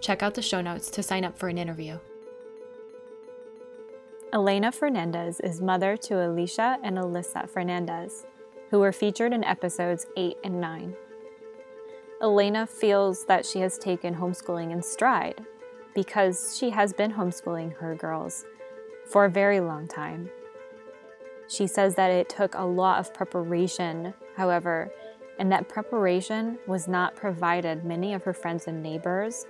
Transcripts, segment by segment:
check out the show notes to sign up for an interview. Elena Fernandez is mother to Alicia and Alyssa Fernandez, who were featured in episodes 8 and 9. Elena feels that she has taken homeschooling in stride because she has been homeschooling her girls for a very long time. She says that it took a lot of preparation, however, and that preparation was not provided many of her friends and neighbors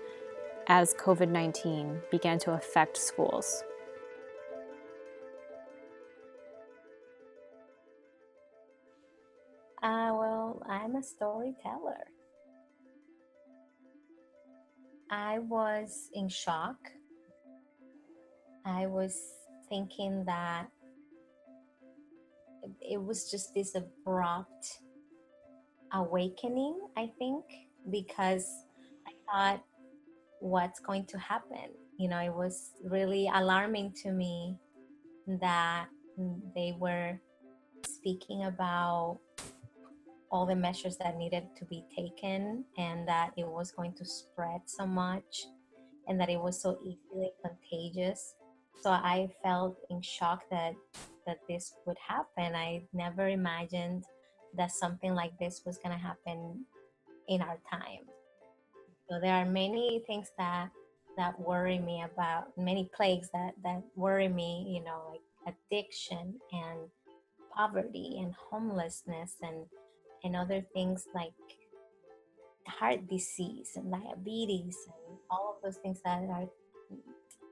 as COVID 19 began to affect schools. Uh, well, I'm a storyteller. I was in shock. I was thinking that it was just this abrupt awakening, I think, because I thought, what's going to happen? You know, it was really alarming to me that they were speaking about all the measures that needed to be taken and that it was going to spread so much and that it was so easily contagious. So i felt in shock that that this would happen. I never imagined that something like this was going to happen in our time there are many things that that worry me about many plagues that that worry me you know like addiction and poverty and homelessness and and other things like heart disease and diabetes and all of those things that are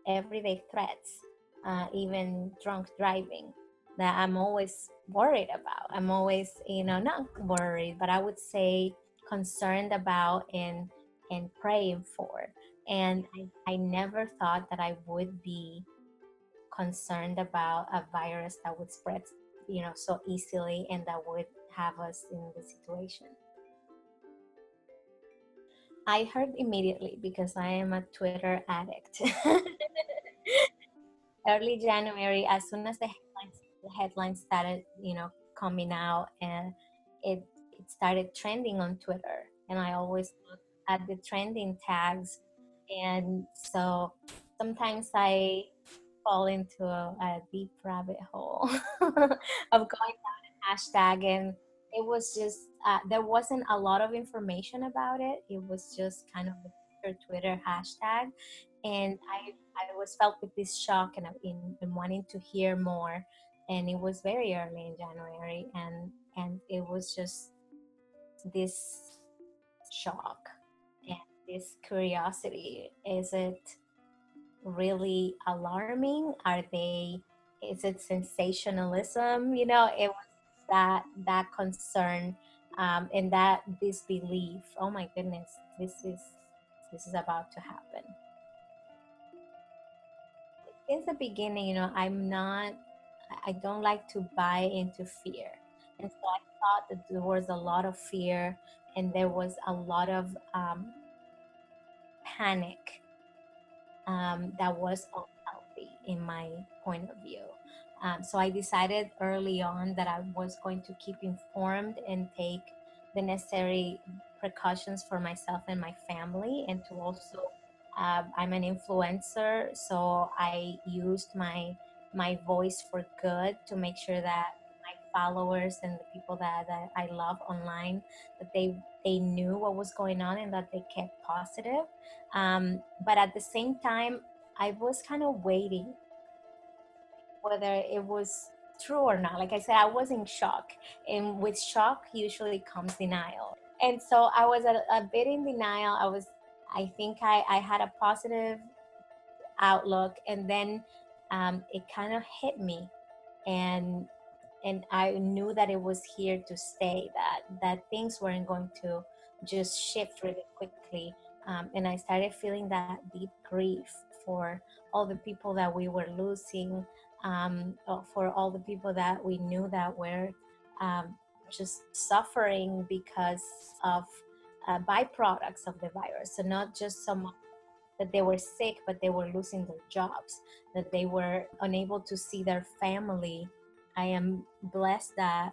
everyday threats uh, even drunk driving that i'm always worried about. I'm always you know not worried but i would say concerned about and and praying for. And mm-hmm. I, I never thought that i would be concerned about a virus that would spread you know so easily and that would have us in the situation. I heard immediately because i am a twitter addict. Early january as soon as the headlines the headlines started you know coming out and it it started trending on twitter and i always look at the trending tags. And so sometimes i fall into a, a deep rabbit hole of going down a hashtag and it was just uh, there wasn't a lot of information about it. It was just kind of a twitter hashtag. And i i was felt with this shock and in, in wanting to hear more. And it was very early in january and and it was just this shock this curiosity is it really alarming? Are they, is it sensationalism? You know, it was that, that concern um, and that disbelief. Oh my goodness, this is, this is about to happen. Since the beginning, you know, I'm not, I don't like to buy into fear. And so I thought that there was a lot of fear and there was a lot of um, panic um, that was unhealthy in my point of view. Um, so I decided early on that I was going to keep informed and take the necessary precautions for myself and my family, and to also uh, I'm an influencer, so I used my my voice for good to make sure that my followers and the people that, that I love online that they they knew what was going on and that they kept positive. Um, but at the same time, I was kind of waiting whether it was true or not. Like I said, I was in shock, and with shock usually comes denial. And so I was a, a bit in denial. I was, I think I, I had a positive outlook, and then um, it kind of hit me, and and I knew that it was here to stay. That that things weren't going to just shift really quickly. Um, and I started feeling that deep grief for all the people that we were losing, um, uh, for all the people that we knew that were um, just suffering because of uh, byproducts of the virus. So not just so much that they were sick, but they were losing their jobs, that they were unable to see their family. I am blessed that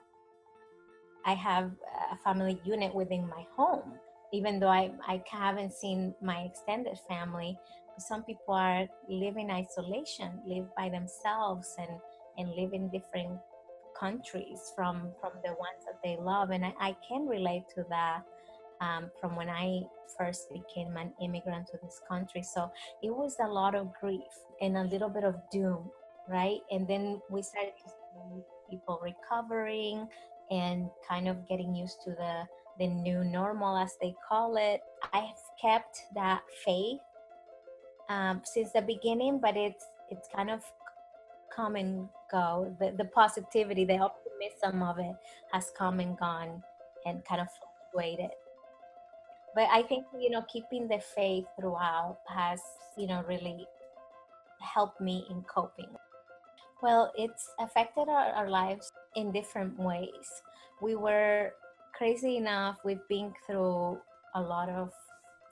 I have a family unit within my home, even though I, I haven't seen my extended family some people are live in isolation live by themselves and and live in different countries from from the ones that they love. And i, I can relate to that um, from when i first became an immigrant to this country. So it was a lot of grief and a little bit of doom right? And then we started to people recovering and kind of getting used to the the new normal as they call it i've kept that faith um, since the beginning, but it's it's kind of come and go. The the positivity, the optimism of it has come and gone and kind of fluctuated. But I think you know keeping the faith throughout has you know really helped me in coping. Well, it's affected our, our lives in different ways. We were crazy enough. We've been through a lot of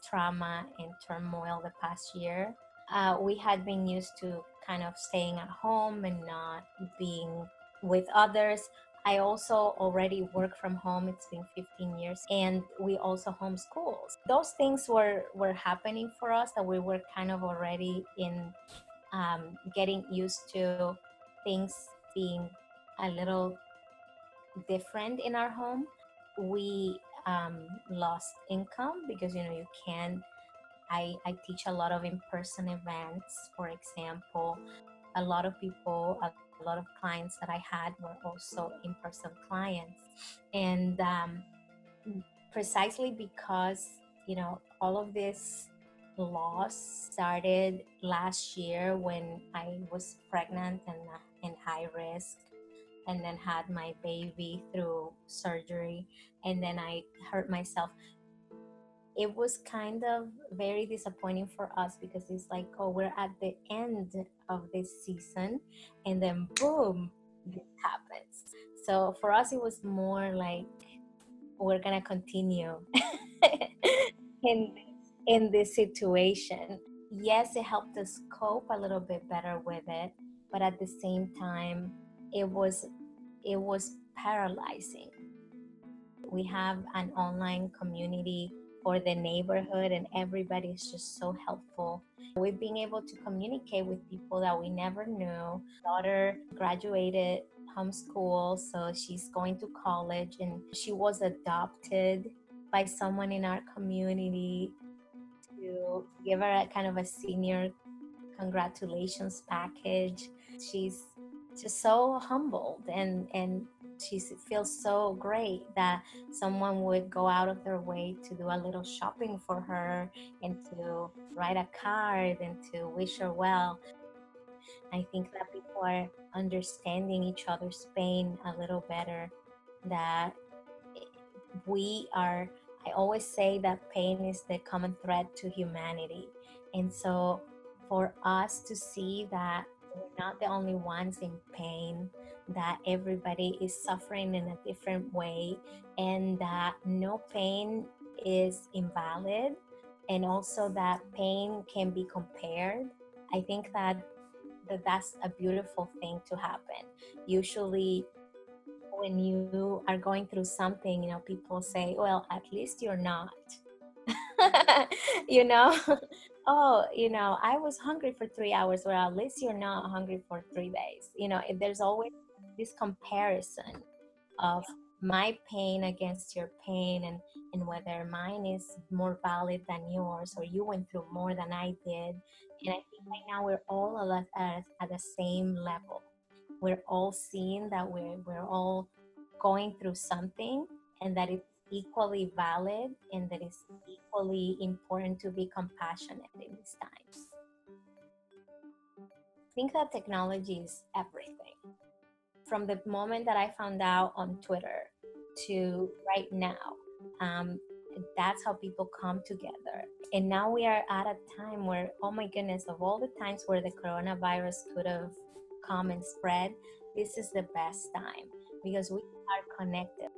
trauma and turmoil the past year. Uh, we had been used to kind of staying at home and not being with others. I also already work from home. It's been 15 years, and we also homeschool. Those things were were happening for us that we were kind of already in um, getting used to things being a little different in our home. We um, lost income because you know you can I, I teach a lot of in-person events for example a lot of people a, lot of clients that i had were also in-person clients and um, precisely because you know all of this loss started last year when i was pregnant and high risk and then had my baby through surgery and then I hurt myself. It was kind of very disappointing for us because it's like, oh, we're at the end of this season, and then boom, this happens. So for us, it was more like we're gonna continue in in this situation. Yes, it helped us cope a little bit better with it, but at the same time, it was it was paralyzing. We have an online community for the neighborhood and everybody is just so helpful. We've been able to communicate with people that we never knew. Daughter graduated homeschool so she's going to college and she was adopted by someone in our community to give her a kind of a senior congratulations package she's just so humbled and and she feels so great that someone would go out of their way to do a little shopping for her and to write a card and to wish her well. I think that people are understanding each other's pain a little better that we are i always say that pain is the common thread to humanity. And so for us to see that we're not the only ones in pain, that everybody is suffering in a different way, and that no pain is invalid, and also that pain can be compared. I think that, that that's a beautiful thing to happen. Usually, when you are going through something, you know, people say, well, at least you're not. you know oh you know i was hungry for three hours well at least you're not hungry for three days. You know there's always this comparison of my pain against your pain and and whether mine is more valid than yours or you went through more than i did. And i think right now we're all at, at the same level. We're all seeing that we're we're all going through something and that it's equally valid and that it's equally important to be compassionate in these times. I think that technology is everything. From the moment that I found out on Twitter to right now, um, that's how people come together. And now we are at a time where, oh my goodness, of all the times where the coronavirus could have come and spread, this is the best time because we are connected.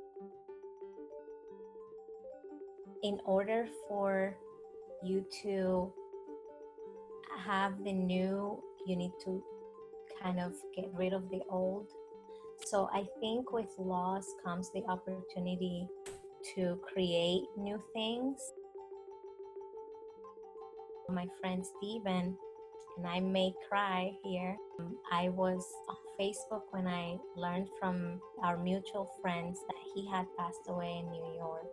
In order for you to have the new, you need to kind of get rid of the old. So I think with loss comes the opportunity to create new things. My friend Steven, and I may cry here. I was on Facebook when I learned from our mutual friends that he had passed away in New York.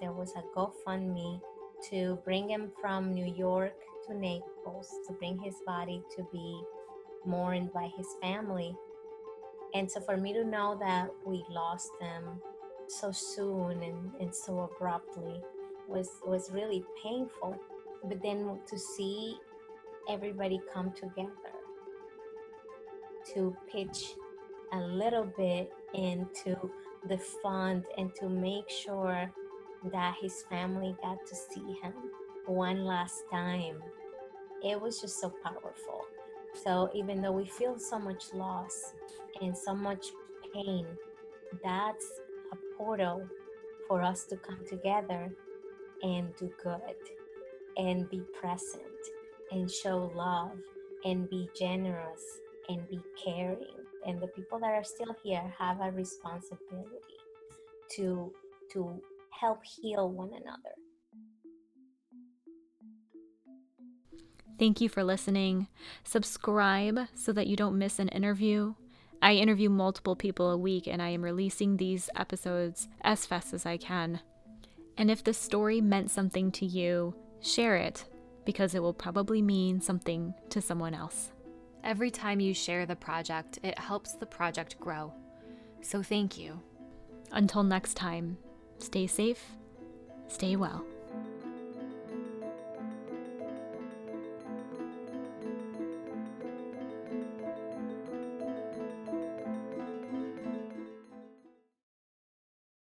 There was a GoFundMe to bring him from New York to Naples, to bring his body to be mourned by his family. And so for me to know that we lost him so soon and, and so abruptly was was really painful but then to see everybody come together to pitch a little bit into the fund and to make sure that his family got to see him one last time. It was just so powerful. So even though we feel so much loss and so much pain that's a portal for us to come together and do good and be present and show love and be generous and be caring. And the people that are still here have a responsibility to to help heal one another Thank you for listening. Subscribe so that you don't miss an interview. I interview multiple people a week and I am releasing these episodes as fast as I can. And if the story meant something to you, share it because it will probably mean something to someone else. Every time you share the project, it helps the project grow. So thank you. Until next time, stay safe, stay well.